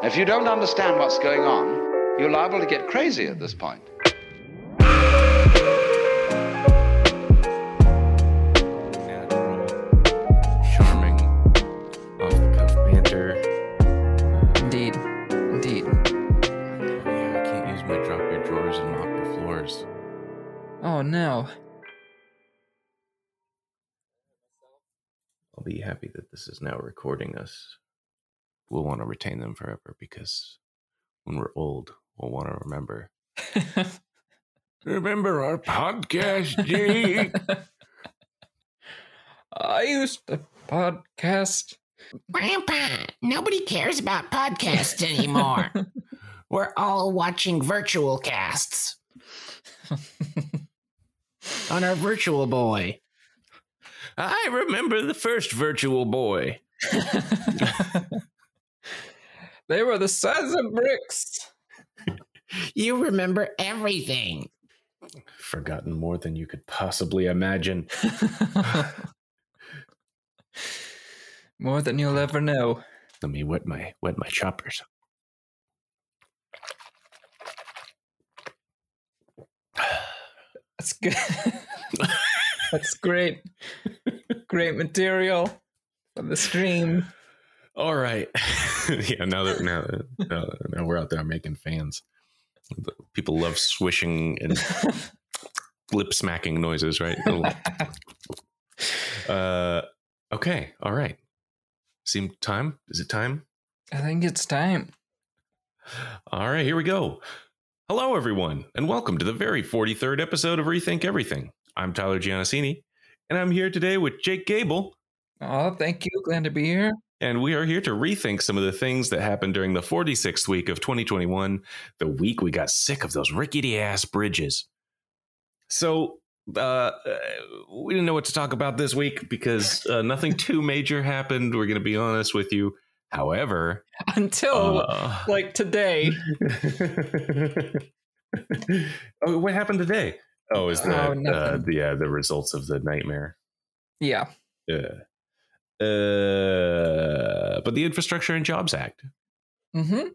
If you don't understand what's going on, you're liable to get crazy at this point. charming, off the cuff banter. Indeed. Indeed. Yeah, I can't use my drop your drawers and mop your floors. Oh no. I'll be happy that this is now recording us. We'll want to retain them forever because when we're old, we'll want to remember. Remember our podcast, Jake? I used to podcast. Grandpa, nobody cares about podcasts anymore. We're all watching virtual casts on our virtual boy. I remember the first virtual boy. They were the size of bricks. You remember everything. Forgotten more than you could possibly imagine. More than you'll ever know. Let me wet my wet my choppers. That's good. That's great. Great material for the stream. All right. yeah, now that now, now, now we're out there making fans. People love swishing and lip smacking noises, right? uh, okay. All right. Seem time? Is it time? I think it's time. All right, here we go. Hello, everyone, and welcome to the very 43rd episode of Rethink Everything. I'm Tyler Giannassini, and I'm here today with Jake Gable, Oh, thank you. Glad to be here. And we are here to rethink some of the things that happened during the 46th week of 2021, the week we got sick of those rickety ass bridges. So, uh, uh, we didn't know what to talk about this week because uh, nothing too major happened. We're going to be honest with you. However, Until uh, like today. oh, what happened today? Oh, is the Oh, uh, the uh, the results of the nightmare? Yeah. Yeah. Uh, but the Infrastructure and Jobs Act, Mm-hmm.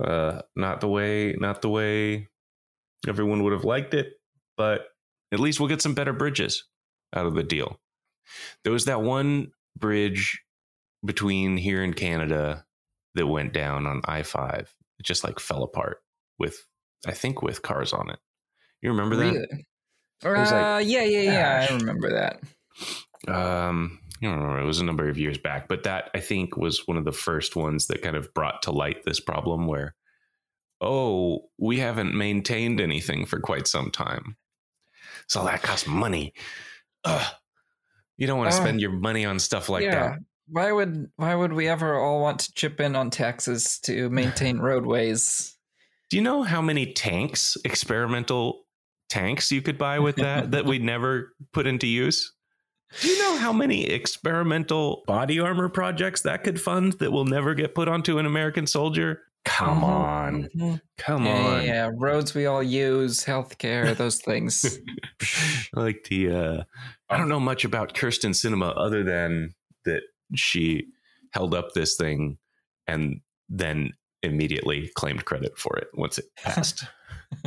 uh, not the way, not the way everyone would have liked it, but at least we'll get some better bridges out of the deal. There was that one bridge between here and Canada that went down on I five. It just like fell apart with, I think, with cars on it. You remember that? Really? Uh, like, yeah, yeah, yeah. gosh. I remember that. Um I don't remember. It was a number of years back, but that I think was one of the first ones that kind of brought to light this problem where, oh, we haven't maintained anything for quite some time. So that costs money. Ugh. You don't want to Uh, spend your money on stuff like yeah. that. Why would why would we ever all want to chip in on taxes to maintain roadways? Do you know how many tanks, experimental tanks, you could buy with that that we never put into use? Do you know how many experimental body armor projects that could fund that will never get put onto an American soldier? Come Mhm, on. mhm. Come yeah, on. yeah, yeah. Roads we all use, healthcare, those things. like the uh I don't know much about Kyrsten Sinema other than that she held up this thing and then immediately claimed credit for it once it passed.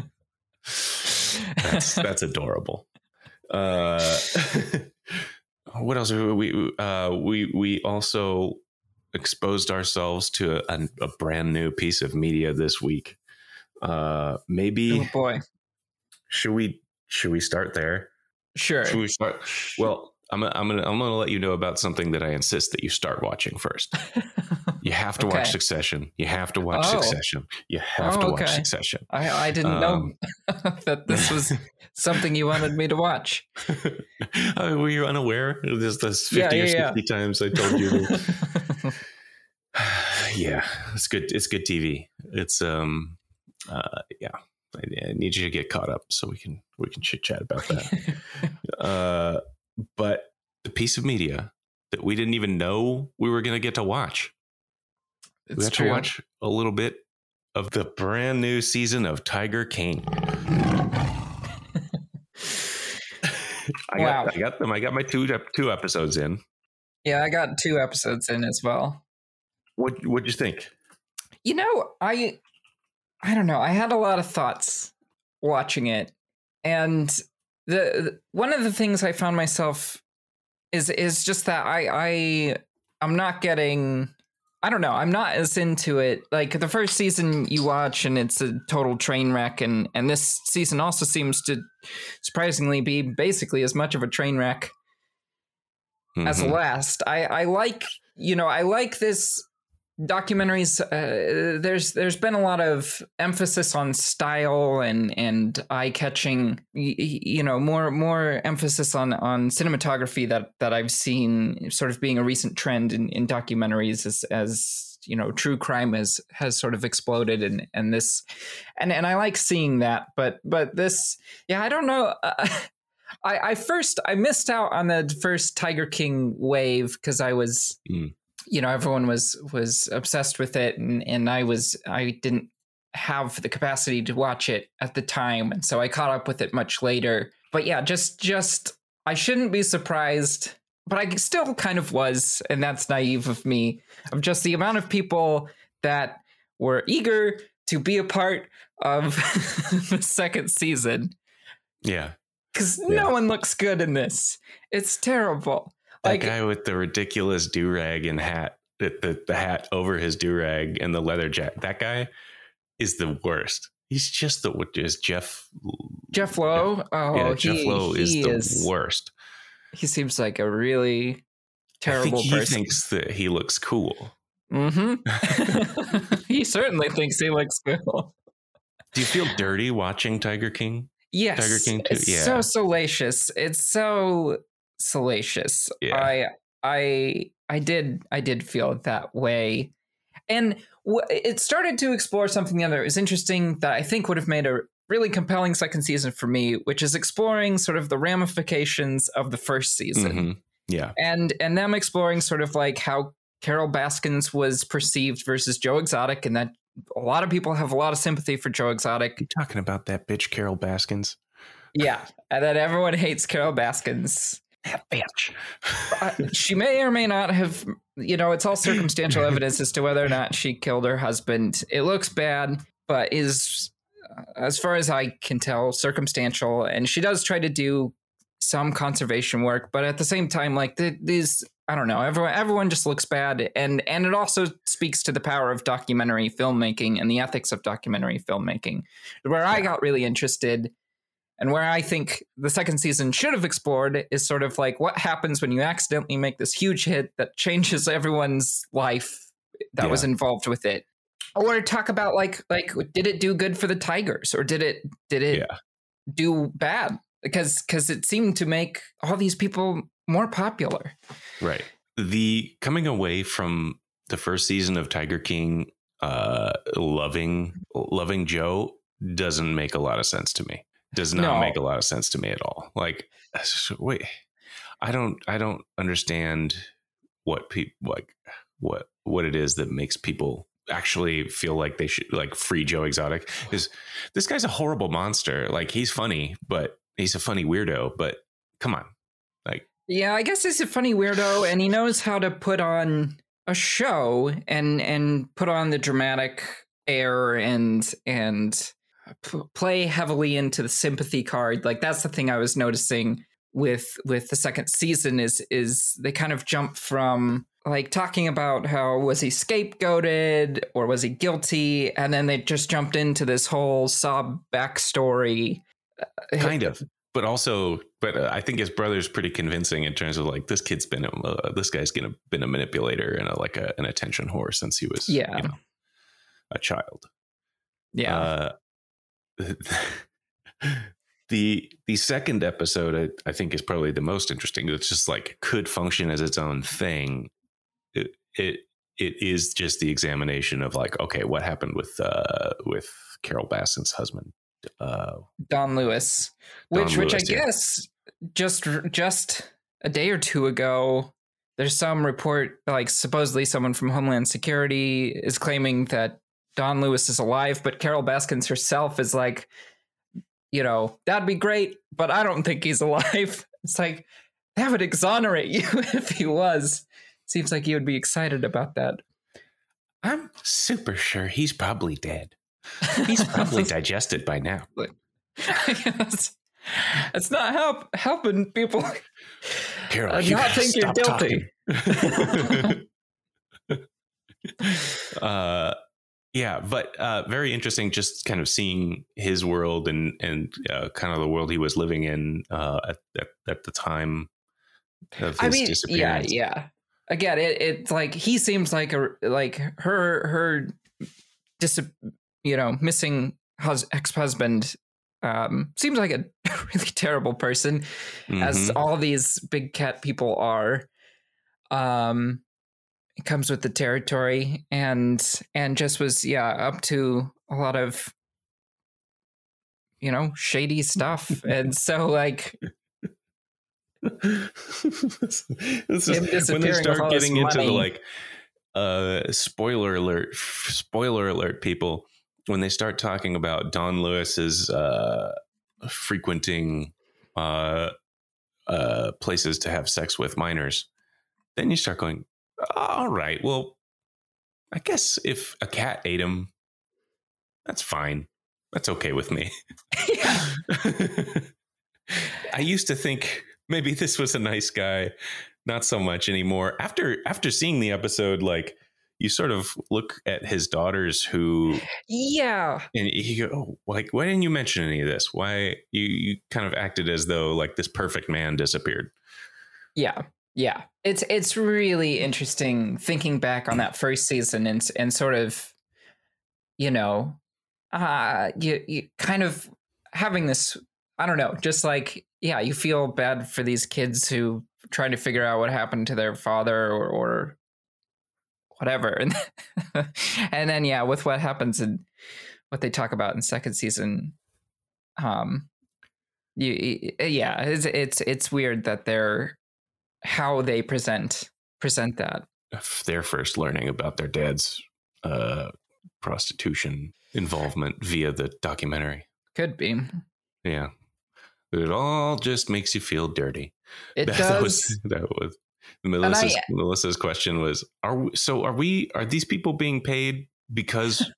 that's that's adorable. Uh, what else? We uh, we we also exposed ourselves to a, a brand new piece of media this week. Uh, maybe oh boy. should we should we start there? Sure. Should we start? Well, I'm I'm gonna I'm gonna let you know about something that I insist that you start watching first. You have to Okay. watch Succession. You have to watch Oh. Succession. You have Oh, to watch okay. Succession. I I didn't Um, know that this was something you wanted me to watch. oh, were you unaware? There's this 50 Yeah, or yeah, 60 times I told you. yeah, it's good. It's good TV. It's um, uh, yeah. I, I need you to get caught up so we can we can chit chat about that. uh, but the piece of media that we didn't even know we were going to get to watch. we it's got true. to watch a little bit of the brand new season of Tiger King. I Wow. got I got them. I got my two two episodes in. Yeah, I got two episodes in as well. What what'd you think? You know, I I don't know. I had a lot of thoughts watching it. And the, the one of the things I found myself is is just that I I I'm not getting I don't know. I'm not as into it. Like the first season you watch and it's a total train wreck and and this season also seems to surprisingly be basically as much of a train wreck as the last. I I like, you know, I like this documentaries uh, there's there's been a lot of emphasis on style and and eye catching you know more more emphasis on on cinematography that that I've seen sort of being a recent trend in, in documentaries as as you know true crime has has sort of exploded and and this and and I like seeing that but but this yeah I don't know uh, I I first I missed out on the first Tiger King wave because I was Mm. You know everyone was was obsessed with it and and I was I didn't have the capacity to watch it at the time and so I caught up with it much later but yeah just just I shouldn't be surprised but I still kind of was and that's naive of me of just the amount of people that were eager to be a part of the second season Yeah. because Yeah. no one looks good in this it's terrible That like guy with the ridiculous do rag and hat, the, the, the hat over his do rag and the leather jacket. That guy is the worst. He's just the what is Jeff? Jeff Lowe. Oh, yeah, Jeff he, Lowe is he the worst. He seems like a really terrible I think he person. thinks that he looks cool. mm-hmm. he certainly thinks he looks cool. Do you feel dirty watching Tiger King? Yes, Tiger King too? It's Yeah. so salacious. It's so salacious. Yeah. I I I did I did feel that way, and w- it started to explore something the other. It was interesting that I think would have made a really compelling second season for me, which is exploring sort of the ramifications of the first season Mhm. Yeah. and and them exploring sort of like how Carole Baskins was perceived versus Joe Exotic, and that a lot of people have a lot of sympathy for Joe Exotic. You talking about that bitch Carole Baskins? Yeah, and that everyone hates Carole Baskins. That bitch. Uh, she may or may not have, you know, it's all circumstantial evidence as to whether or not she killed her husband. It looks bad, but is, uh, as far as I can tell, circumstantial. And she does try to do some conservation work, but at the same time, like the, these, I don't know, everyone, everyone just looks bad, and and it also speaks to the power of documentary filmmaking and the ethics of documentary filmmaking, where I got really interested and where I think the second season should have explored is sort of like what happens when you accidentally make this huge hit that changes everyone's life that was involved with it. Or talk about like like did it do good for the Tigers or did it did it Yeah. do bad? Because because it seemed to make all these people more popular. Right. The coming away from the first season of Tiger King, uh, loving loving Joe doesn't make a lot of sense to me. Does not No. make a lot of sense to me at all. Like, wait, I don't, I don't understand what people like, what what it is that makes people actually feel like they should like free Joe Exotic. Is this guy's a horrible monster? Like, he's funny, but he's a funny weirdo. But come on, like Yeah, I guess he's a funny weirdo, and he knows how to put on a show and and put on the dramatic air and and p- play heavily into the sympathy card. Like that's the thing I was noticing with with the second season is is they kind of jump from like talking about how was he scapegoated or was he guilty, and then they just jumped into this whole sob backstory. kind of but also but uh, i think his brother's pretty convincing in terms of like this kid's been a uh, this guy's gonna been a manipulator and a, like a, an attention whore since he was Yeah. you know a child Yeah, uh, the the second episode I, I think is probably the most interesting it's just like could function as its own thing it it it is just the examination of like okay what happened with uh with carole baskin's husband uh Don Lewis, Don which which I yeah. guess just just a day or two ago, there's some report like supposedly someone from Homeland Security is claiming that Don Lewis is alive, but Carole Baskins herself is like, you know, that'd be great, but I don't think he's alive. It's like that would exonerate you if he was. Seems like you would be excited about that. I'm super sure he's probably dead. He's probably digested by now. it's, it's not help helping people Carole, uh, you not think you're guilty. uh, yeah, but uh, very interesting. Just kind of seeing his world and and uh, kind of the world he was living in uh, at, at at the time of his I mean, yeah, disappearance. yeah. Again, it, it's like he seems like a like her her dis you know missing hus- ex husband um seems like a really terrible person as Mhm. all these big cat people are. Um, comes with the territory, and and just was yeah up to a lot of you know shady stuff, and so like this is when they start getting into the like uh spoiler alert spoiler alert people when they start talking about Don Lewis's uh frequenting uh uh places to have sex with minors then you start going all right well I guess if a cat ate him that's fine that's okay with me. I used to think maybe this was a nice guy, not so much anymore. After after seeing the episode, like you sort of look at his daughters who yeah and you go, oh, like why didn't you mention any of this? Why you you kind of acted as though like this perfect man disappeared. Yeah. Yeah. It's it's really interesting thinking back on that first season and and sort of you know uh you, you kind of having this I don't know, just like yeah, you feel bad for these kids who trying to figure out what happened to their father or, or whatever. And and then yeah, with what happens and what they talk about in second season um you yeah, it's it's it's weird that they're how they present present that. They're first learning about their dad's uh, prostitution involvement via the documentary. Could be. Yeah, it all just makes you feel dirty. It that does. was that was Melissa's, I- Melissa's question was are we, so are we are these people being paid because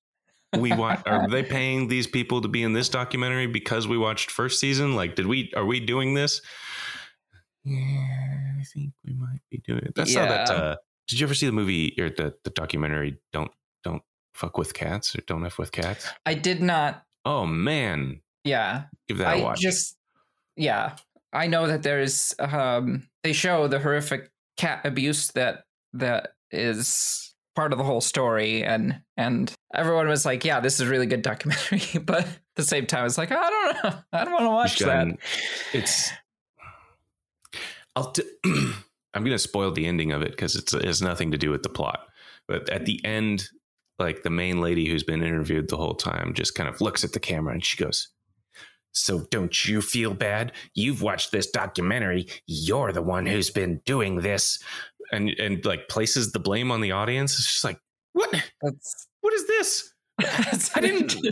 we want are they paying these people to be in this documentary because we watched first season like did we are we doing this yeah I think we might be doing it that's how that Yeah. uh did you ever see the movie or the the documentary don't don't fuck with cats or don't f with cats I did not. oh man Yeah, give that a I watch just. Yeah, I know that there's. Um, they show the horrific cat abuse that that is part of the whole story, and and everyone was like, "Yeah, this is a really good documentary," but at the same time, it's like, I don't know, I don't want to watch that. It's. I'll. T- I'm going to spoil the ending of it because it has nothing to do with the plot. But at the end, like the main lady who's been interviewed the whole time just kind of looks at the camera and she goes, "So don't you feel bad? You've watched this documentary. You're the one who's been doing this." And and like places the blame on the audience. It's just like, what? That's, What is this? I didn't.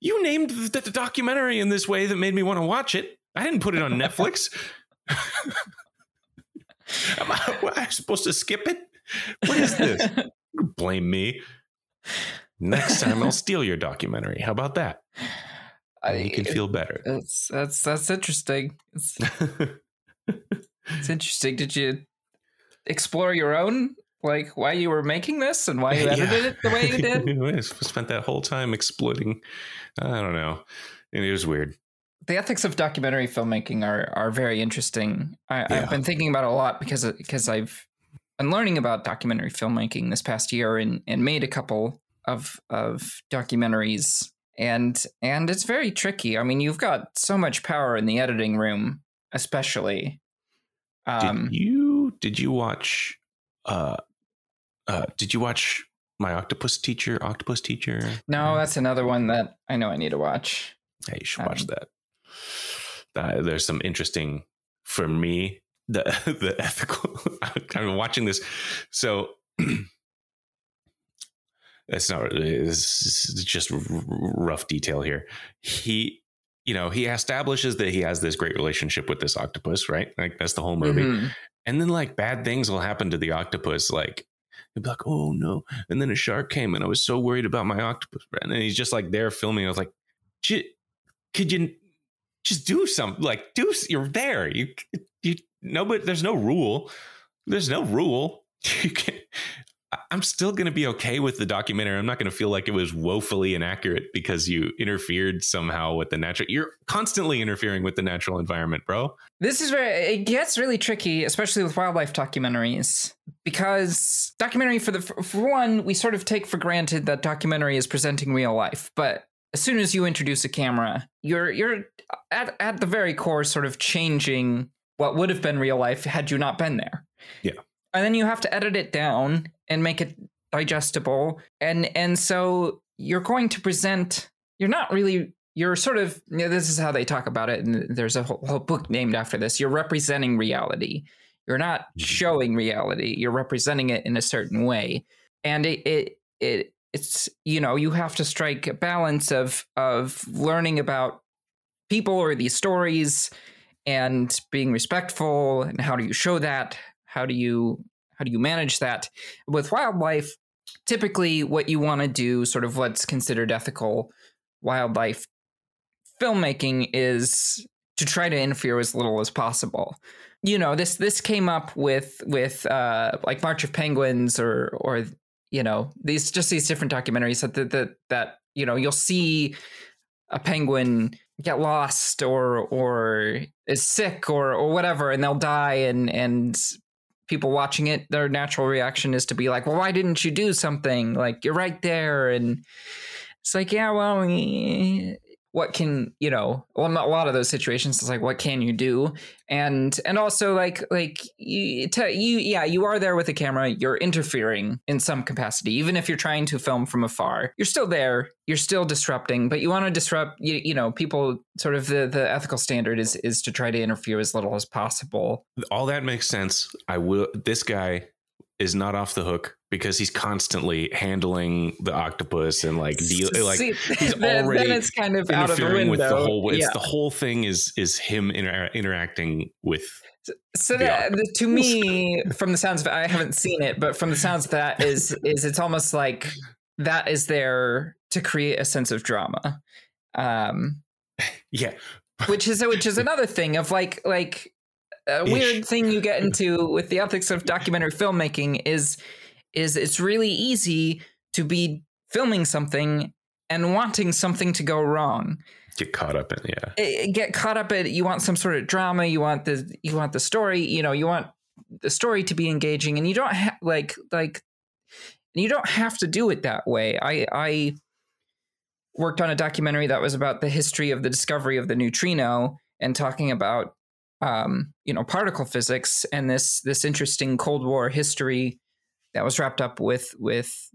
You named the, the documentary in this way that made me want to watch it. I didn't put it on Netflix. am, I, am I supposed to skip it? What is this? Blame me. Next time I'll steal your documentary. How about that? And you can feel better. Uh, that's that's that's interesting. It's, it's interesting. Did you explore your own like why you were making this and why you Yeah. edited it the way you did? I spent that whole time exploiting. I don't know. It was weird. The ethics of documentary filmmaking are are very interesting. I, Yeah. I've been thinking about it a lot because because I've been learning about documentary filmmaking this past year and and made a couple of of documentaries and and it's very tricky. I mean, you've got so much power in the editing room, especially. Um, did you did you watch uh uh did you watch my octopus teacher octopus teacher no, that's another one that I know I need to watch. hey you should watch um, that uh, there's some interesting for me the the ethical i'm watching this so it's not it's just rough detail here he you know he establishes that he has this great relationship with this octopus right like that's the whole movie Mhm. and then like bad things will happen to the octopus like He'd be like, "Oh no!" And then a shark came, and I was so worried about my octopus. And then he's just like there filming. I was like, "Could you just do some Like, do you're there? You you no, but there's no rule. There's no rule. You can I'm still going to be okay with the documentary. I'm not going to feel like it was woefully inaccurate because you interfered somehow with the natural. You're constantly interfering with the natural environment, bro. This is where it gets really tricky, especially with wildlife documentaries, because documentary for the for one, we sort of take for granted that documentary is presenting real life, but as soon as you introduce a camera, you're you're at at the very core sort of changing what would have been real life had you not been there. Yeah. And then you have to edit it down and make it digestible. And and so you're going to present you're not really you're sort of you know, this is how they talk about it and there's a whole, whole book named after this. You're representing reality. You're not mm-hmm. showing reality. You're representing it in a certain way. And it it it it's you know, you have to strike a balance of of learning about people or these stories and being respectful and how do you show that? How do you how do you manage that? With wildlife typically what you want to do sort of what's considered ethical wildlife filmmaking is to try to interfere as little as possible. You know this this came up with with uh like march of penguins or or you know these just these different documentaries that that that, that you know you'll see a penguin get lost or or is sick or or whatever and they'll die and and people watching it their natural reaction is to be like well why didn't you do something? Like you're right there. And it's like yeah well what can you know well, a lot of those situations it's like what can you do? And and also like like you, to, you yeah you are there with a the camera you're interfering in some capacity even if you're trying to film from afar. You're still there you're still disrupting but you want to disrupt you, you know people sort of the the ethical standard is is to try to interfere as little as possible. All that makes sense. I will this guy is not off the hook because he's constantly handling the octopus and like deal like See, he's then, already then it's kind of out of the interfering window. with the whole it's yeah. the whole thing is is him inter- interacting with so the that to me from the sounds of it i haven't seen it but from the sounds of that is is it's almost like that is there to create a sense of drama um yeah which is which is another thing of like like a Ish. weird thing you get into with the ethics of documentary filmmaking is is it's really easy to be filming something and wanting something to go wrong. Get caught up in yeah. It- get caught up in you want some sort of drama you want the you want the story you know you want the story to be engaging and you don't have like like you don't have to do it that way. I i worked on a documentary that was about the history of the discovery of the neutrino and talking about um you know particle physics and this this interesting cold war history that was wrapped up with with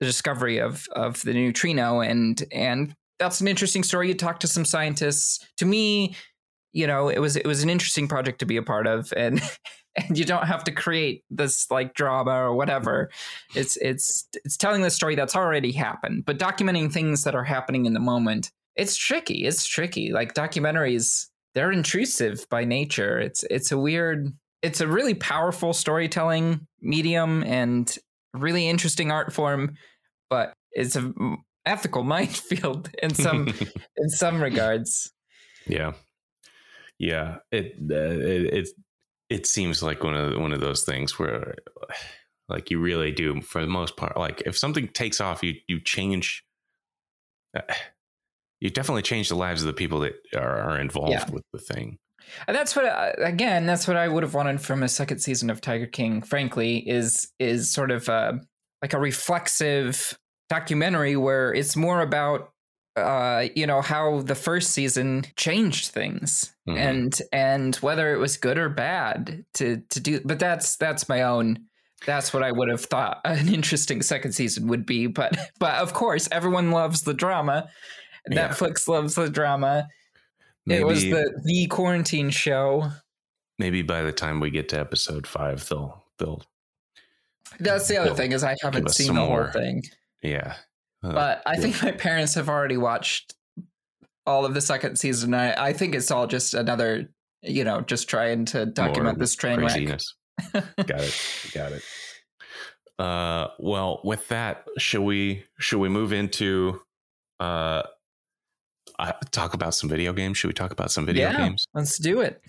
the discovery of of the neutrino and and that's an interesting story. You talk to some scientists. To me, you know, it was it was an interesting project to be a part of, and and you don't have to create this like drama or whatever. It's it's it's telling the story that's already happened, but documenting things that are happening in the moment. It's tricky. It's tricky. Like documentaries, they're intrusive by nature. It's it's a weird. It's a really powerful storytelling medium and really interesting art form, but it's a ethical minefield in some in some regards. yeah yeah it, uh, it it it seems like one of one of those things where like you really do for the most part like if something takes off you you change uh, you definitely change the lives of the people that are, are involved Yeah. with the thing And that's what I- again, that's what I would have wanted from a second season of Tiger King. Frankly, is is sort of a, like a reflexive documentary where it's more about uh you know how the first season changed things Mhm. and and whether it was good or bad to to do but that's that's my own that's what I would have thought an interesting second season would be but but of course everyone loves the drama Yeah. Netflix loves the drama maybe it was the the quarantine show maybe by the time we get to episode five they'll they'll That's the other They'll thing is I haven't seen the whole more. thing, yeah Uh, but I yeah. think my parents have already watched all of the second season. I, I think it's all just another, you know, just trying to document More this train wreck. got it got it Uh, well, with that, should we should we move into uh, uh talk about some video games? Should we talk about some video yeah, games? let's do it.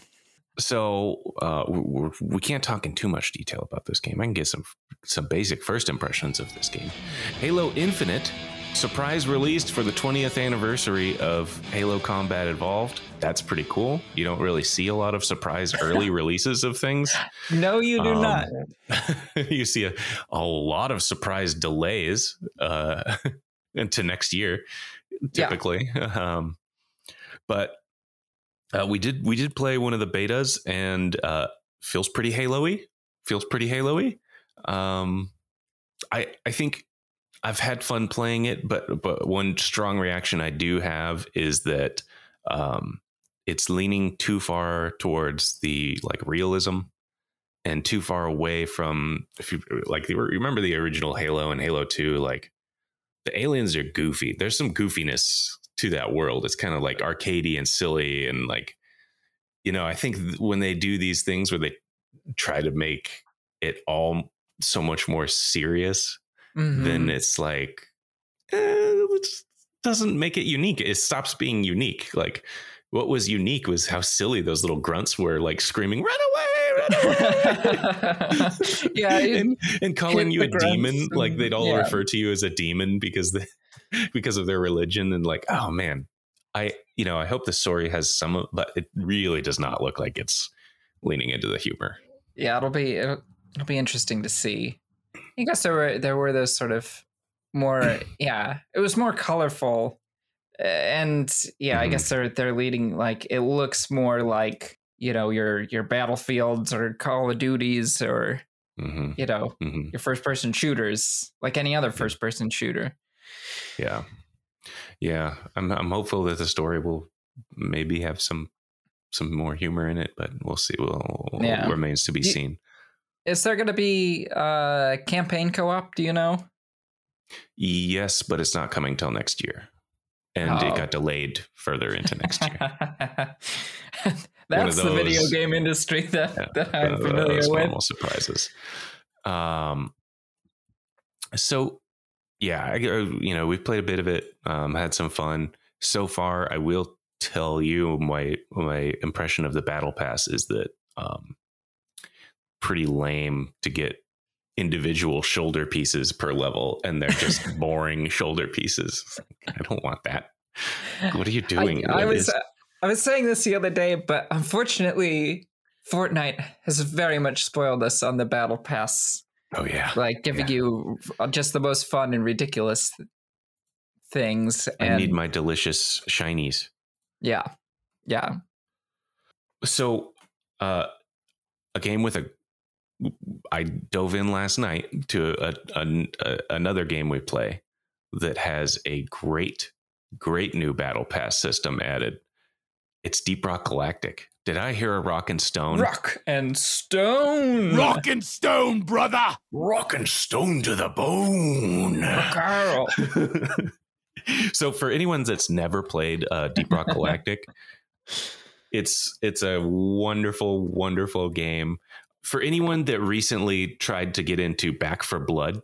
So uh, we, we can't talk in too much detail about this game. I can get some some basic first impressions of this game. Halo Infinite surprise released for the 20th anniversary of Halo Combat Evolved. That's pretty cool. You don't really see a lot of surprise early releases of things. No, you do Um, not. you see a, a lot of surprise delays uh, into next year, Yeah. typically. Um, but uh, we did we did play one of the betas and uh, feels pretty Halo-y. Feels pretty Halo-y. Um, I I think I've had fun playing it, but but one strong reaction I do have is that um, it's leaning too far towards the like realism and too far away from if you like remember the original Halo and Halo 2 like the aliens are goofy. There's some goofiness to that world. It's kind of like arcadey and silly and like you know I think th- when they do these things where they try to make it all so much more serious then Mhm. it's like eh, it doesn't make it unique. It stops being unique. Like what was unique was how silly those little grunts were like screaming run away yeah, and, and calling you a demon like they'd all yeah. refer to you as a demon because the because of their religion and like oh man i you know i hope the story has some of but it really does not look like it's leaning into the humor yeah, it'll be it'll, it'll be interesting to see. I guess there were there were those sort of more yeah, it was more colorful, and yeah, I Mhm. guess they're they're leading like it looks more like you know your your battlefields or Call of Duties or hmm you know hmm your first person shooters like any other first person shooter. Yeah. Yeah. I'm I'm hopeful that the story will maybe have some some more humor in it, but we'll see. We'll, Yeah. remains to be Do- seen. Is there going to be uh campaign co-op? Do you know? Yes, but it's not coming till next year. And Oh. it got delayed further into next year. That's the video game industry that, Yeah, that I'm Uh, familiar those with. normal surprises. Um so yeah, I, uh, you know, we've played a bit of it, um, had some fun. So far, I will tell you my my impression of the battle pass is that um pretty lame to get individual shoulder pieces per level and they're just boring shoulder pieces. I don't want that. What are you doing? I, I was is- I was saying this the other day, but unfortunately, Fortnite has very much spoiled us on the battle pass, oh yeah. like giving you just the most fun and ridiculous th- things. I And need my delicious shinies. yeah, yeah, so uh a game with a i dove in last night to a, a, a- another game we play that has a great great new battle pass system added it's deep rock galactic did i hear a rock and stone rock and stone, Rock and stone, brother. rock and stone to the bone Carl. so for anyone that's never played uh, Deep Rock Galactic, it's it's a wonderful, wonderful game. For anyone that recently tried to get into Back for Blood,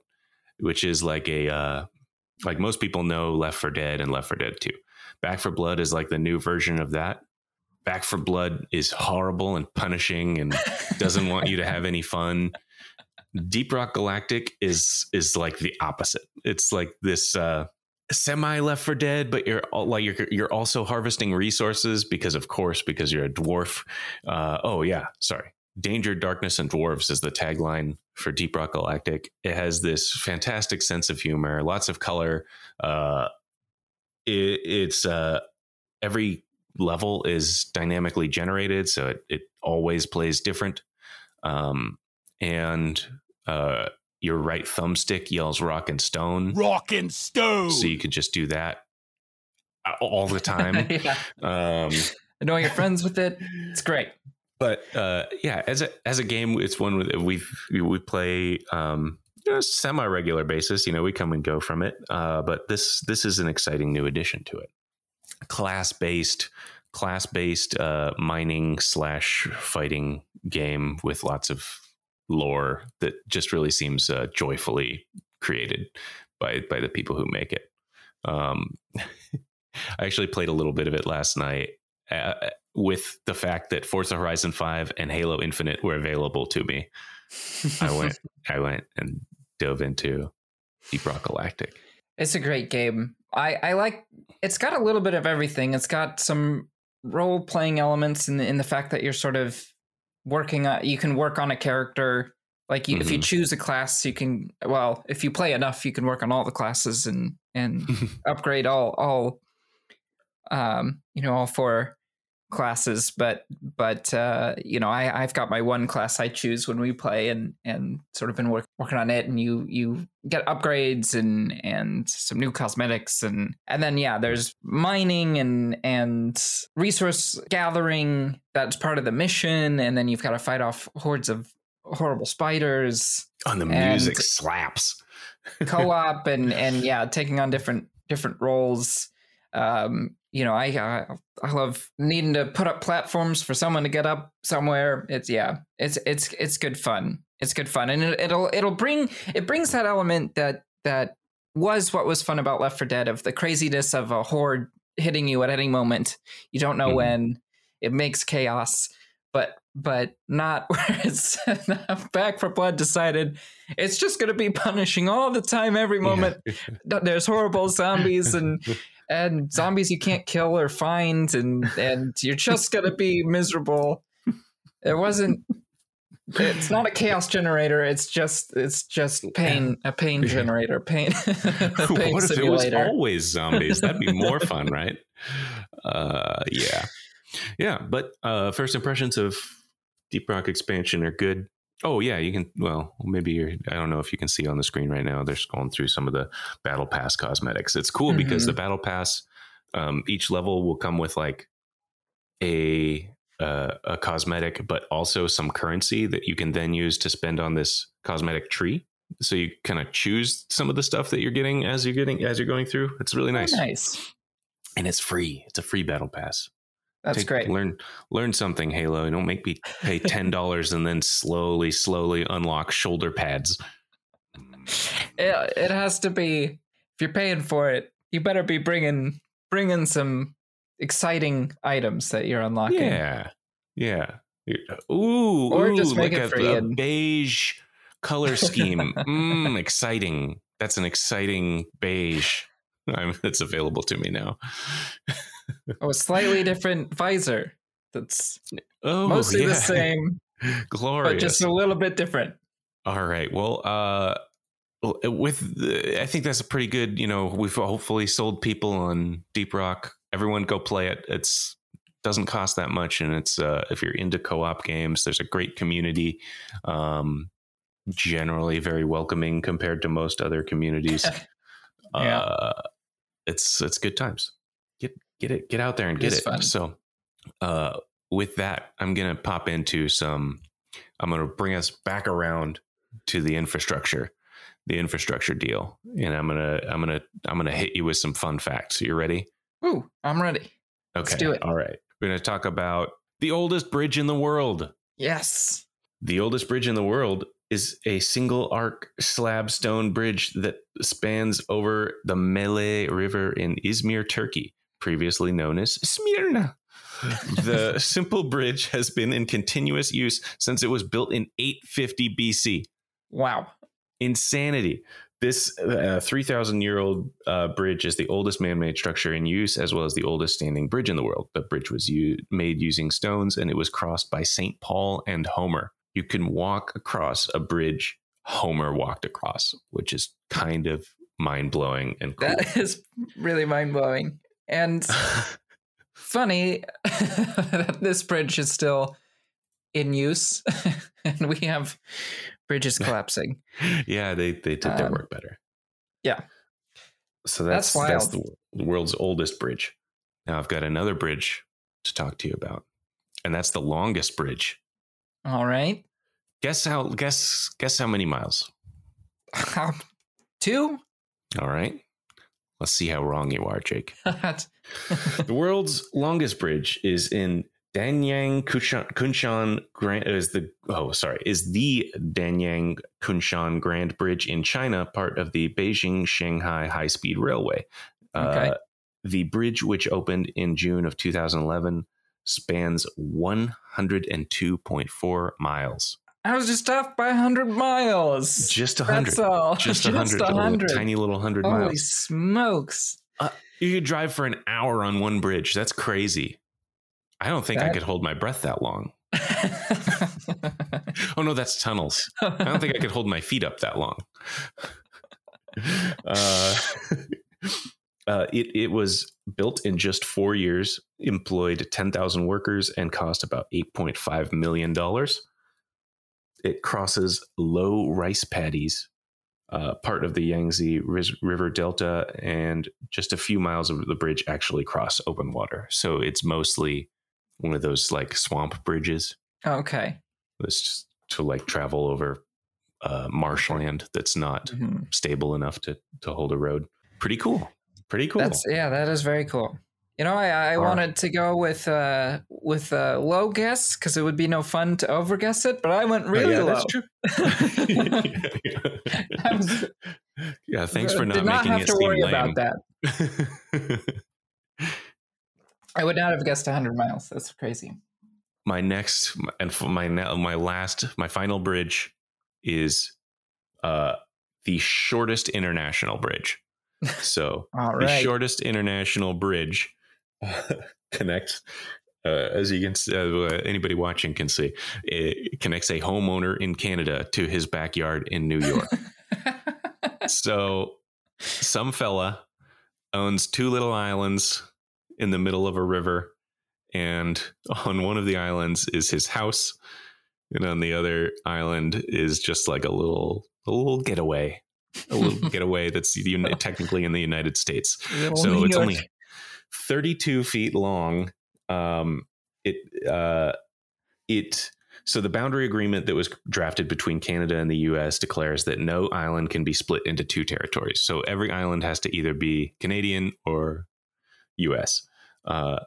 which is like a uh, like most people know Left for Dead and Left for Dead Two. Back for Blood is like the new version of that. Back for Blood is horrible and punishing and doesn't want you to have any fun. Deep Rock Galactic is is like the opposite. It's like this uh semi left for dead but you're all, like you're you're also harvesting resources because of course because you're a dwarf uh oh yeah sorry danger darkness and dwarves is the tagline for deep rock galactic it has this fantastic sense of humor lots of color uh it, it's uh every level is dynamically generated so it, it always plays different um and uh your right thumbstick yells rock and stone Rock and stone. so you could just do that all the time. yeah, um, I know you're friends with it. It's great. but uh, yeah, as a as a game, it's one with we we play um, you know, semi regular basis. You know, we come and go from it. Uh, but this this is an exciting new addition to it. Class based class based uh, mining slash fighting game with lots of lore that just really seems uh, joyfully created by by the people who make it. Um, I actually played a little bit of it last night uh, with the fact that Forza Horizon Five and Halo Infinite were available to me. I went I went and dove into Deep Rock Galactic. It's a great game. I, I like it's got a little bit of everything. It's got some role playing elements in the, in the fact that you're sort of working on you can work on a character like you, if you Mhm. choose a class you can well if you play enough you can work on all the classes and and upgrade all all um you know all four classes but but uh you know i i've got my one class i choose when we play and and sort of been work, working on it and you you get upgrades and and some new cosmetics and and then yeah there's mining and and resource gathering that's part of the mission and then you've got to fight off hordes of horrible spiders On the music slaps. co-op and and yeah taking on different different roles um you know I, I i love needing to put up platforms for someone to get up somewhere. It's yeah it's it's it's good fun. It's good fun. And it, it'll it'll bring it brings that element that that was what was fun about left for dead of the craziness of a horde hitting you at any moment. You don't know Mhm. when. It makes chaos. But but not where it's back for blood decided it's just going to be punishing all the time every moment. There's horrible zombies and and zombies you can't kill or find and and you're just going to be miserable it wasn't it's not a chaos generator it's just it's just pain a pain generator pain, pain what if it was always zombies? That'd be more fun, right? Uh, yeah, yeah. But uh, first impressions of Deep Rock expansion are good. Oh yeah, you can. Well, maybe you're. I don't know if you can see on the screen right now. They're scrolling through some of the Battle Pass cosmetics. It's cool because Mhm. the Battle Pass, um, each level will come with like a uh, a cosmetic, but also some currency that you can then use to spend on this cosmetic tree. So you kind of choose some of the stuff that you're getting as you're getting as you're going through. It's really nice, nice and it's free. It's a free battle pass. That's Take- great Learn learn something, Halo. Don't make me pay ten dollars and then slowly, slowly unlock shoulder pads. it, it has to be if you're paying for it you better be bringing bringing some exciting items that you're unlocking Yeah, yeah. Ooh, Or ooh, just make like it a, free a and- beige color scheme. mm, exciting. That's an exciting beige. I'm, it's available to me now. oh a slightly different visor that's Oh, mostly yeah. the same Glorious. but just a little bit different All right. Well, uh, with the, I think that's a pretty good. You know, we've hopefully sold people on Deep Rock. Everyone go play it. It's doesn't cost that much, and it's uh, if you're into co-op games, there's a great community. Um, generally very welcoming compared to most other communities. Yeah. uh, it's it's good times. Get it get out there and It get it. fun. So, uh, with that, I'm gonna pop into some. I'm gonna bring us back around to the infrastructure, the infrastructure deal, and I'm gonna I'm gonna I'm gonna hit you with some fun facts. You ready? Ooh, I'm ready. Okay. do it. All right. We're gonna talk about the oldest bridge in the world. Yes. The oldest bridge in the world is a single arc slab stone bridge that spans over the Mele River in Izmir, Turkey, previously known as Smyrna. the simple bridge has been in continuous use since it was built in 850 BC. Wow. Insanity. This uh, 3,000 year old uh, bridge is the oldest man made structure in use, as well as the oldest standing bridge in the world. The bridge was u- made using stones and it was crossed by St. Paul and Homer. You can walk across a bridge Homer walked across, which is kind of mind blowing and cool. That is really mind blowing. And funny that this bridge is still in use and we have bridges collapsing. yeah, they, they did their Um, work better. yeah. So that's That's that's, the, the world's oldest bridge. Now I've got another bridge to talk to you about, and that's the longest bridge. All right. Guess how? Guess guess how many miles? Um, Two? All right. Let's see how wrong you are, Jake. The world's longest bridge is in Danyang Kunshan, Kunshan Grand is the oh sorry is the Danyang Kunshan Grand Bridge in China part of the Beijing Shanghai High Speed Railway. Okay. Uh, the bridge, which opened in June of 2011, spans 102.4 miles. I was just off by 100 miles. Just a That's hundred. all. Just a hundred. a little Tiny little hundred Holy miles. Holy smokes. You could drive for an hour on one bridge. That's crazy. I don't think I could hold my breath that long. Oh no, that's tunnels. I don't think I could hold my feet up that long. Uh, uh, it it was built in just four years, employed ten thousand workers, and cost about eight point five million dollars. It crosses low rice paddies, uh, part of the Yangtze River Delta, and just a few miles of the bridge actually cross open water. So it's mostly one of those like swamp bridges. okay. It's just to like travel over uh, marshland that's not Mhm. stable enough to to hold a road. Pretty cool. Pretty cool. That's yeah, that is very cool. You know, I, I All right. wanted to go with uh with a low guess because it would be no fun to overguess it, but I went really Oh, yeah, low. that's true. I was- yeah, thanks for Did not, not making have it to seem worry lame. about that. I would not have guessed 100 miles. That's crazy. my next and my my last my final bridge is uh the shortest international bridge. So All the shortest international bridge connects uh, as you can see, uh, anybody watching can see it connects a homeowner in canada to his backyard in new york so some fella owns two little islands in the middle of a river and on one of the islands is his house and on the other island is just like a little a little getaway a little getaway that's technically in the united states so it's York. only 32 feet long um it uh it so the boundary agreement that was drafted between canada and the us declares that no island can be split into two territories. So every island has to either be canadian or us uh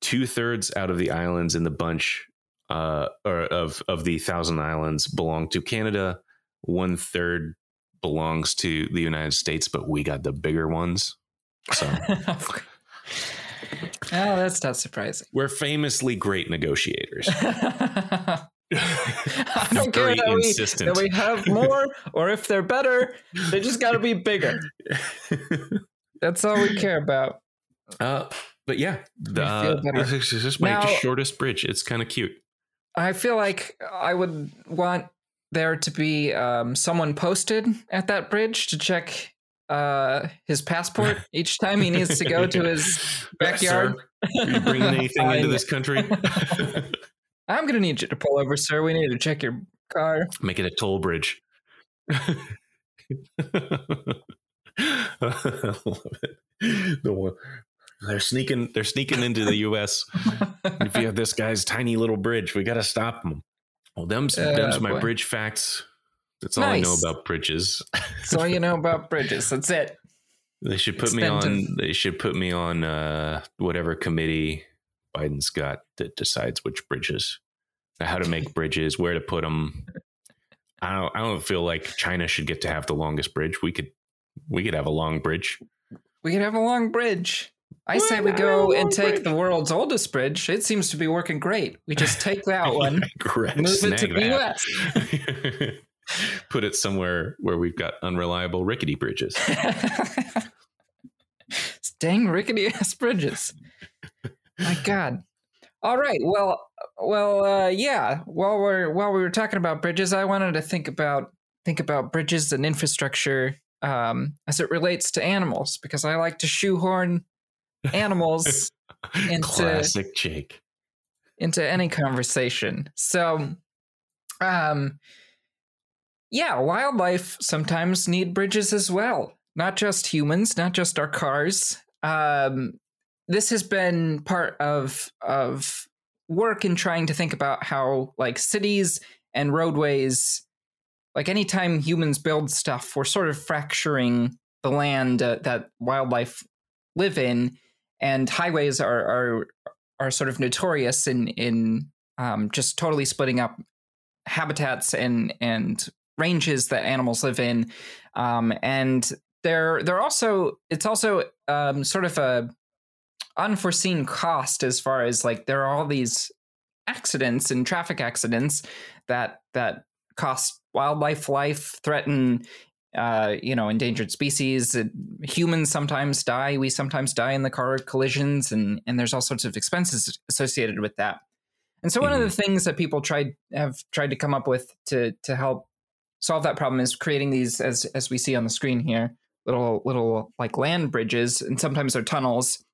two-thirds out of the islands in the bunch uh or of of the thousand islands belong to canada. One third belongs to the united states but we got the bigger ones. So oh, that's not surprising. we're famously great negotiators I don't Very care that we, that we have more or if they're better, they just got to be bigger. That's all we care about. uh, but yeah, the, this is just my Now- shortest bridge. It's kind of cute. I feel like I would want there to be um, someone posted at that bridge to check uh, his passport each time he needs to go to his backyard. Sir, are you bringing anything into this country? I'm gonna need you to pull over, sir. We need to check your car. Make it a toll bridge. I love it. The one they're sneaking. They're sneaking into the U.S. if you have this guy's tiny little bridge, we got to stop them. Well, them's, Oh, them's my boy. bridge facts. That's all I know about bridges. That's all you know about bridges. That's it. They should put me on. They should put me on uh, whatever committee Biden's got that decides which bridges, how to make bridges, where to put them. I don't. I don't feel like China should get to have the longest bridge. We could. We could have a long bridge. We could have a long bridge. I say we go and take bridge. the world's oldest bridge. It seems to be working great. We just take that one, move it to the that. US. Put it somewhere where we've got unreliable rickety bridges. Dang rickety ass bridges. My God. All right. Well, well, uh, yeah. While we're while we were talking about bridges, I wanted to think about think about bridges and infrastructure um, as it relates to animals because I like to shoehorn animals Into- Classic Jake. into any conversation. So, um, yeah, wildlife sometimes need bridges as well. Not just humans, not just our cars. Um, this has been part of of work in trying to think about how like cities and roadways like anytime humans build stuff we're sort of fracturing the land uh, that wildlife live in and highways are are are sort of notorious in in um, just totally splitting up habitats and and ranges that animals live in, um, and they're they're also it's also um, sort of a unforeseen cost as far as like there are all these accidents and traffic accidents that that cost wildlife life, threaten uh, you know endangered species. humans sometimes die. We sometimes die in the car collisions, and and there's all sorts of expenses associated with that. And so, one mm-hmm. of the things that people tried have tried to come up with to to help solve that problem is creating these, as as we see on the screen here, little little like land bridges, and sometimes they're tunnels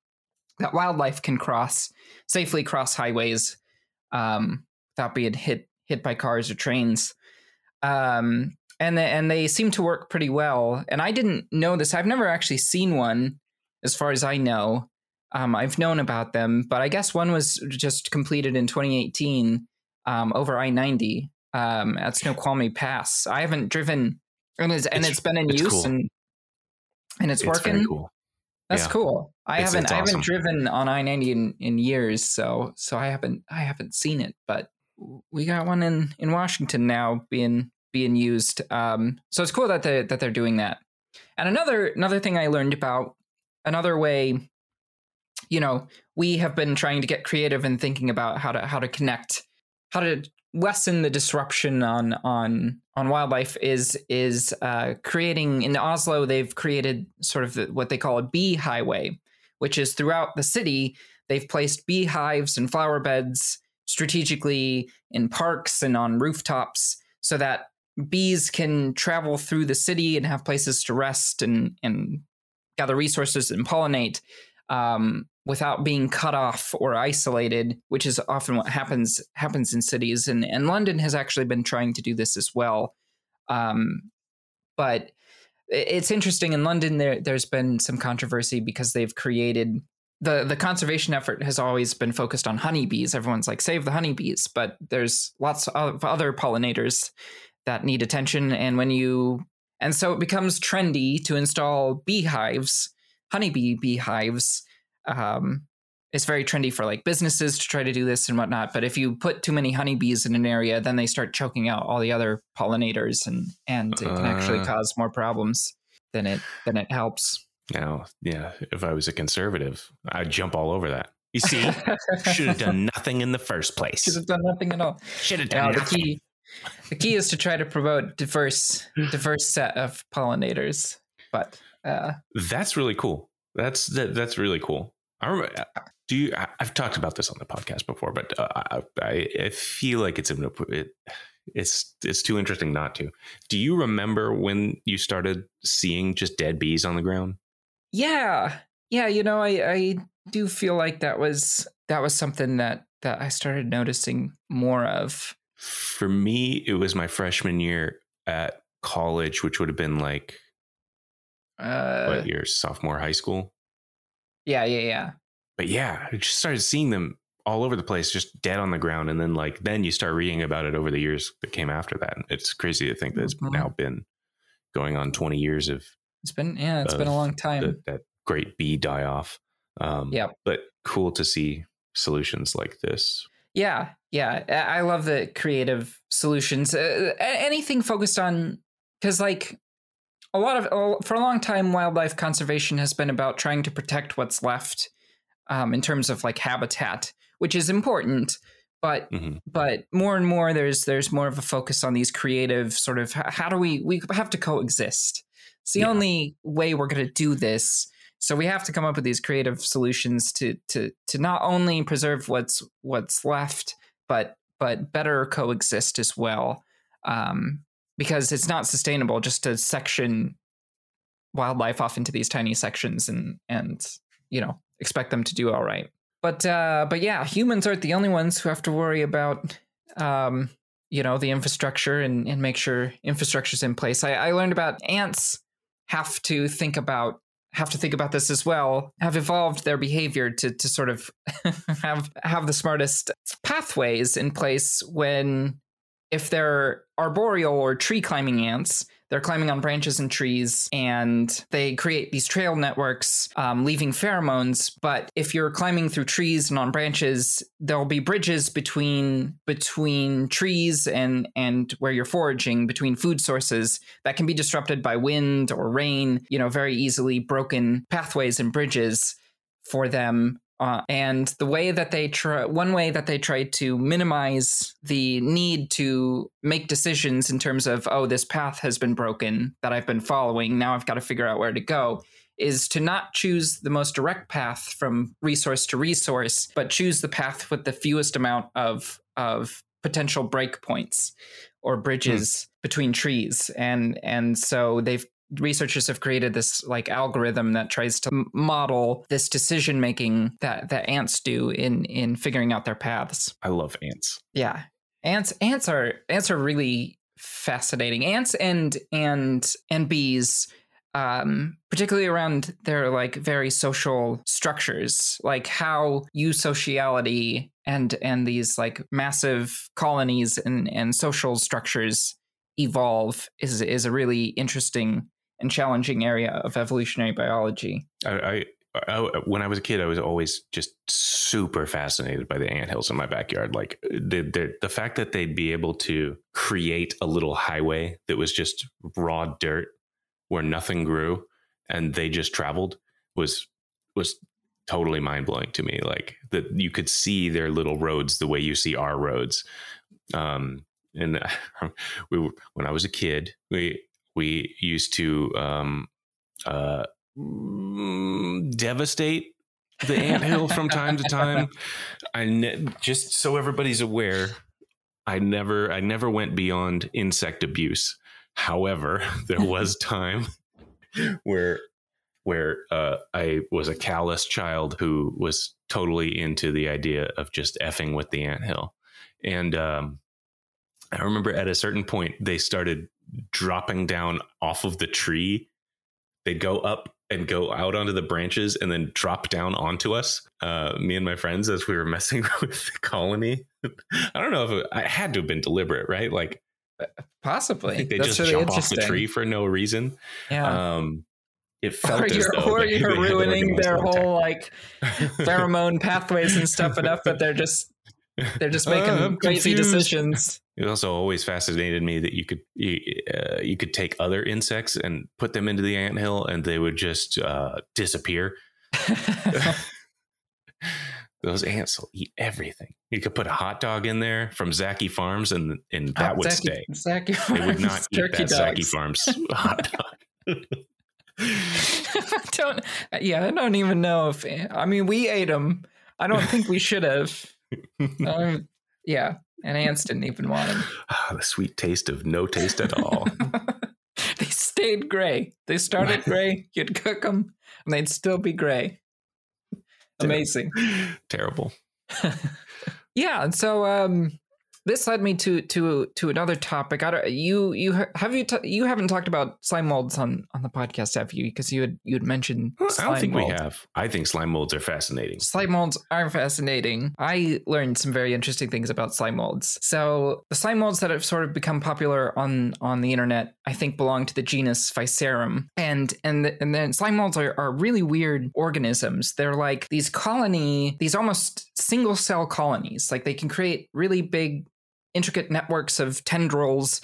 that wildlife can cross safely cross highways um, without being hit hit by cars or trains. Um, and the, and they seem to work pretty well. And I didn't know this. I've never actually seen one, as far as I know. Um, I've known about them, but I guess one was just completed in 2018 um, over I 90 um, at Snoqualmie Pass. I haven't driven, and it's, and it's, it's been in use cool. and and it's, it's working. Cool. That's yeah. cool. I it's, haven't I haven't driven on I 90 in, in years, so so I haven't I haven't seen it, but we got one in in Washington now being being used. Um, so it's cool that they that they're doing that. And another another thing I learned about another way you know, we have been trying to get creative and thinking about how to how to connect, how to lessen the disruption on on on wildlife is is uh, creating in Oslo. They've created sort of what they call a bee highway, which is throughout the city. They've placed beehives and flower beds strategically in parks and on rooftops so that bees can travel through the city and have places to rest and and gather resources and pollinate um, without being cut off or isolated, which is often what happens happens in cities. And and London has actually been trying to do this as well. Um, but it's interesting in London. There there's been some controversy because they've created the the conservation effort has always been focused on honeybees. Everyone's like save the honeybees, but there's lots of other pollinators that need attention. And when you and so it becomes trendy to install beehives, honeybee beehives um, it's very trendy for like businesses to try to do this and whatnot. But if you put too many honeybees in an area, then they start choking out all the other pollinators, and and it can actually uh. cause more problems than it than it helps. Now, yeah, if I was a conservative, I'd jump all over that. You see, should have done nothing in the first place. Should have done nothing at all. Should have done now, nothing. The key, the key is to try to promote diverse, diverse set of pollinators. But uh, that's really cool. That's that, that's really cool. I remember. Uh, do you? I've talked about this on the podcast before, but uh, I, I feel like it's it, it's it's too interesting not to. Do you remember when you started seeing just dead bees on the ground? Yeah, yeah. You know, I I do feel like that was that was something that that I started noticing more of. For me, it was my freshman year at college, which would have been like uh, what year? Sophomore high school. Yeah, yeah, yeah. But yeah, I just started seeing them all over the place, just dead on the ground, and then like then you start reading about it over the years that came after that. It's crazy to think that it's mm-hmm. now been going on twenty years of. It's been yeah, it's been a long time. The, that great bee die off. Um, yeah, but cool to see solutions like this. Yeah, yeah, I love the creative solutions. Uh, anything focused on because like a lot of for a long time wildlife conservation has been about trying to protect what's left um, in terms of like habitat which is important but mm-hmm. but more and more there's there's more of a focus on these creative sort of how do we we have to coexist it's the yeah. only way we're going to do this so we have to come up with these creative solutions to to to not only preserve what's what's left but but better coexist as well um, because it's not sustainable just to section wildlife off into these tiny sections and and you know expect them to do all right. But uh but yeah humans aren't the only ones who have to worry about um you know the infrastructure and and make sure infrastructure's in place. I, I learned about ants have to think about have to think about this as well have evolved their behavior to to sort of have have the smartest pathways in place when if they're arboreal or tree climbing ants, they're climbing on branches and trees, and they create these trail networks, um, leaving pheromones. But if you're climbing through trees and on branches, there'll be bridges between between trees and and where you're foraging between food sources that can be disrupted by wind or rain. You know, very easily broken pathways and bridges for them uh, and the way that they try, one way that they try to minimize the need to make decisions in terms of, oh, this path has been broken that I've been following. Now I've got to figure out where to go. Is to not choose the most direct path from resource to resource, but choose the path with the fewest amount of of potential breakpoints or bridges hmm. between trees. And and so they've researchers have created this like algorithm that tries to model this decision making that that ants do in in figuring out their paths. I love ants. Yeah. Ants ants are ants are really fascinating. Ants and and and bees um particularly around their like very social structures like how eusociality and and these like massive colonies and and social structures evolve is is a really interesting and challenging area of evolutionary biology. I, I, I, when I was a kid, I was always just super fascinated by the ant hills in my backyard. Like the, the the fact that they'd be able to create a little highway that was just raw dirt where nothing grew, and they just traveled was was totally mind blowing to me. Like that you could see their little roads the way you see our roads. Um, and we were, when I was a kid, we we used to um, uh, devastate the ant hill from time to time. I ne- just so everybody's aware, I never I never went beyond insect abuse. However, there was time where where uh, I was a callous child who was totally into the idea of just effing with the ant hill, and um, I remember at a certain point they started dropping down off of the tree. They'd go up and go out onto the branches and then drop down onto us, uh, me and my friends, as we were messing with the colony. I don't know if it, I had to have been deliberate, right? Like, possibly they That's just really jump off the tree for no reason. Yeah. Um, it felt or you're, or you're ruining their whole like pheromone pathways and stuff enough that they're just they're just making uh, crazy confused. decisions. It also always fascinated me that you could you, uh, you could take other insects and put them into the ant hill, and they would just uh, disappear. Those ants will eat everything. You could put a hot dog in there from Zacky Farms, and and that oh, would Zacky, stay. Zacky Farms, they would not eat that dogs. Zacky Farms hot dog. I don't. Yeah, I don't even know if. I mean, we ate them. I don't think we should have. Um, yeah, and ants didn't even want them. Ah, the sweet taste of no taste at all. they stayed gray. They started gray. You'd cook them, and they'd still be gray. Amazing. Terrible. yeah, and so um, this led me to to to another topic. I don't, you you have you t- you haven't talked about slime molds on on the podcast, have you? Because you had you had mentioned. I don't think mold. we have. I think slime molds are fascinating. Slime molds are fascinating. I learned some very interesting things about slime molds. So the slime molds that have sort of become popular on on the internet, I think, belong to the genus Physarum, and and the, and then slime molds are, are really weird organisms. They're like these colony, these almost single cell colonies. Like they can create really big intricate networks of tendrils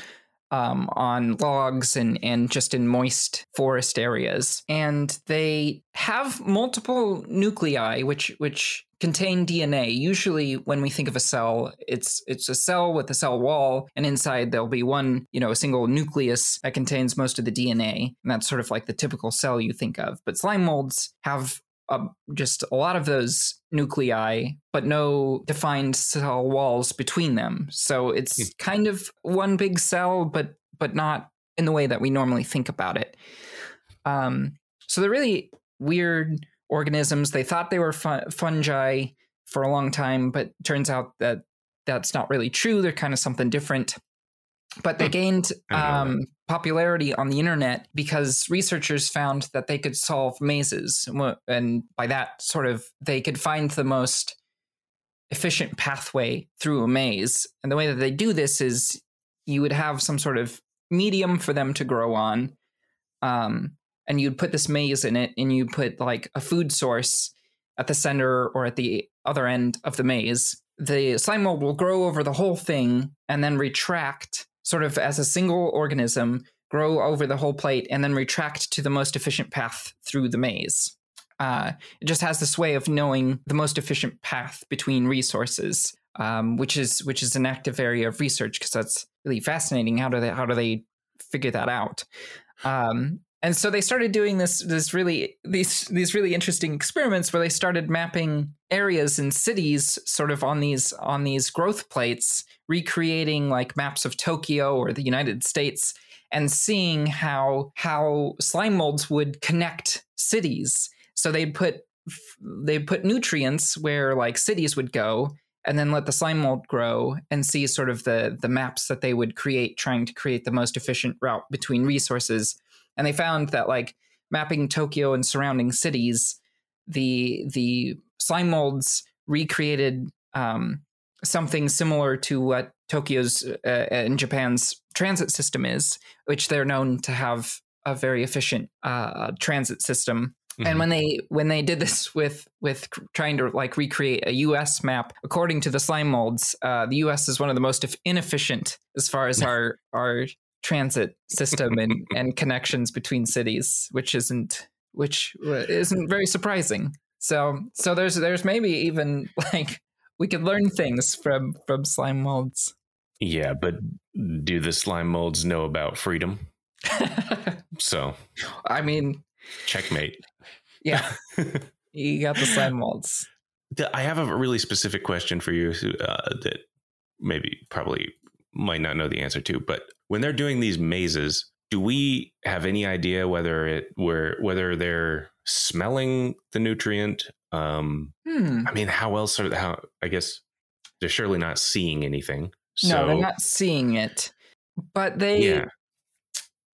um, on logs and, and just in moist forest areas. And they have multiple nuclei, which which contain DNA. Usually, when we think of a cell, it's it's a cell with a cell wall, and inside there'll be one, you know, a single nucleus that contains most of the DNA, and that's sort of like the typical cell you think of. But slime molds have uh, just a lot of those nuclei, but no defined cell walls between them. So it's hmm. kind of one big cell, but but not in the way that we normally think about it. Um, so they're really weird organisms. They thought they were fungi for a long time, but turns out that that's not really true. They're kind of something different but they hmm. gained um, popularity on the internet because researchers found that they could solve mazes and by that sort of they could find the most efficient pathway through a maze and the way that they do this is you would have some sort of medium for them to grow on. Um, and you'd put this maze in it, and you'd put like a food source at the center or at the other end of the maze. The slime mold will grow over the whole thing and then retract, sort of as a single organism, grow over the whole plate, and then retract to the most efficient path through the maze. Uh, it just has this way of knowing the most efficient path between resources, um, which is which is an active area of research because that's really fascinating. How do they how do they figure that out? Um, and so they started doing this this really these these really interesting experiments where they started mapping areas in cities sort of on these on these growth plates recreating like maps of Tokyo or the United States and seeing how how slime molds would connect cities. So they'd put they'd put nutrients where like cities would go and then let the slime mold grow and see sort of the the maps that they would create trying to create the most efficient route between resources and they found that like mapping Tokyo and surrounding cities the the slime molds recreated um, something similar to what Tokyo's uh, and Japan's transit system is which they're known to have a very efficient uh, transit system Mm-hmm. and when they when they did this with with trying to like recreate a U.S. map, according to the slime molds, uh, the U.S. is one of the most inefficient as far as our our transit system and and connections between cities, which isn't which isn't very surprising. So so there's there's maybe even like we could learn things from from slime molds. Yeah, but do the slime molds know about freedom? So I mean, checkmate. yeah, you got the slime molds. I have a really specific question for you uh, that maybe probably might not know the answer to, but when they're doing these mazes, do we have any idea whether it where whether they're smelling the nutrient? Um, Hmm. I mean, how else are how? I guess they're surely not seeing anything. So, no, they're not seeing it. But they Yeah.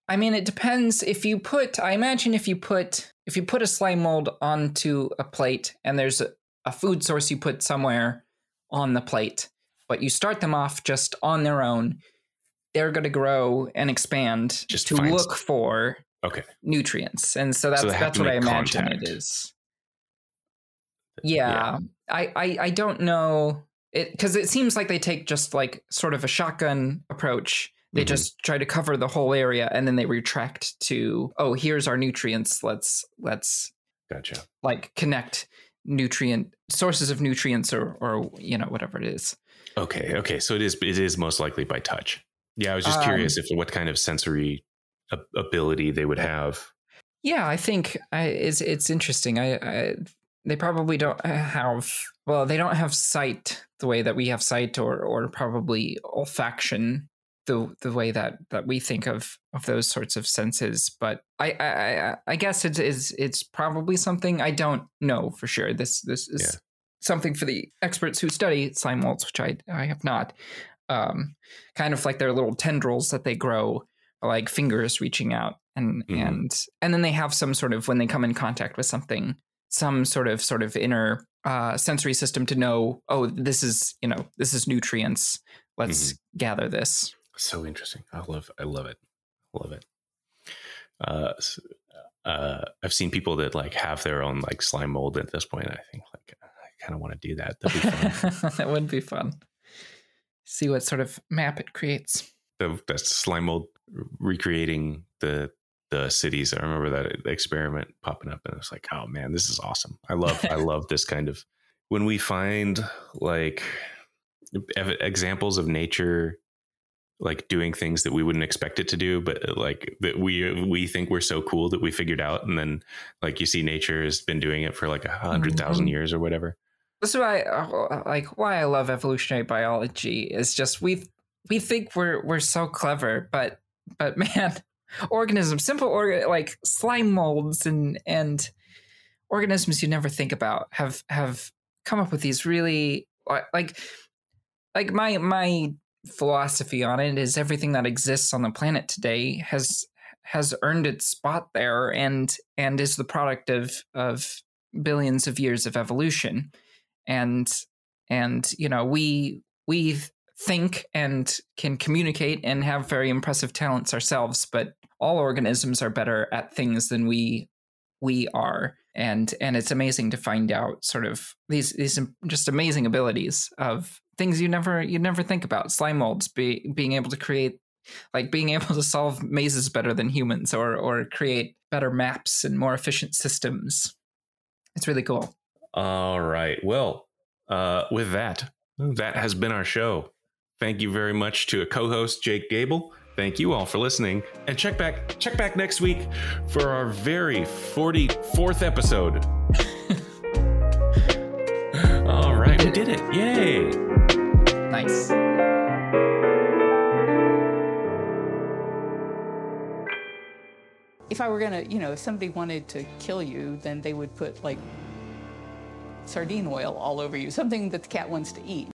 I mean it depends if you put I imagine if you put if you put a slime mold onto a plate and there's a, a food source you put somewhere on the plate, but you start them off just on their own, they're going to grow and expand Just to look for Okay. nutrients. And so that's have that's what I imagine contact. it is. Yeah. I, I I don't know it because it seems like they take just like sort of a shotgun approach. They Mhm. just try to cover the whole area and then they retract to oh here's our nutrients. Let's let's Gotcha. like connect nutrient sources of nutrients or or you know whatever it is. Okay. Okay. So it is. It is most likely by touch. Yeah, I was just Um, curious if what kind of sensory ability they would have. Yeah, I think I, it's it's interesting. I, I they probably don't have well, they don't have sight the way that we have sight, or or probably olfaction the the way that that we think of of those sorts of senses. But I I I, guess it is it's probably something I don't know for sure. This this is Yeah. something for the experts who study slime molds, which I I have not. Um, kind of like their little tendrils that they grow like fingers reaching out and Mhm. and and then they have some sort of when they come in contact with something some sort of sort of inner uh, sensory system to know oh this is you know this is nutrients let's gather this So interesting. I love. I love it. Love it. Uh, uh, I've seen people that like have their own like slime mold at this point. I think like I kind of want to do that. That'd be fun. that would be fun see what sort of map it creates the, that's slime mold recreating the the cities. I remember that experiment popping up, and I was like, "Oh man, this is awesome! I love I love this kind of when we find like ev- examples of nature." Like doing things that we wouldn't expect it to do but like that we we think we're so cool that we figured out and then like you see nature has been doing it for like a 100000 Mhm. years or whatever this is why uh, like why i love evolutionary biology is just we we think we're we're so clever but but man organisms simple organ like slime molds and and organisms you never think about have have come up with these really like like my my philosophy on it is everything that exists on the planet today has has earned its spot there and and is the product of of billions of years of evolution. And and you know we we think and can communicate and have very impressive talents ourselves, but all organisms are better at things than we we are. And and it's amazing to find out sort of these these just amazing abilities of things you never you never think about slime molds be, being able to create like being able to solve mazes better than humans or or create better maps and more efficient systems it's really cool All right. Well, uh, with that, that has been our show. Thank you very much to a co-host, Jake Gable. Thank you all for listening. And check back, check back next week for our very 44th episode. all right, we did it. Yay. Nice if I were gonna, you know, if somebody wanted to kill you, then they would put like sardine oil all over you, something that the cat wants to eat.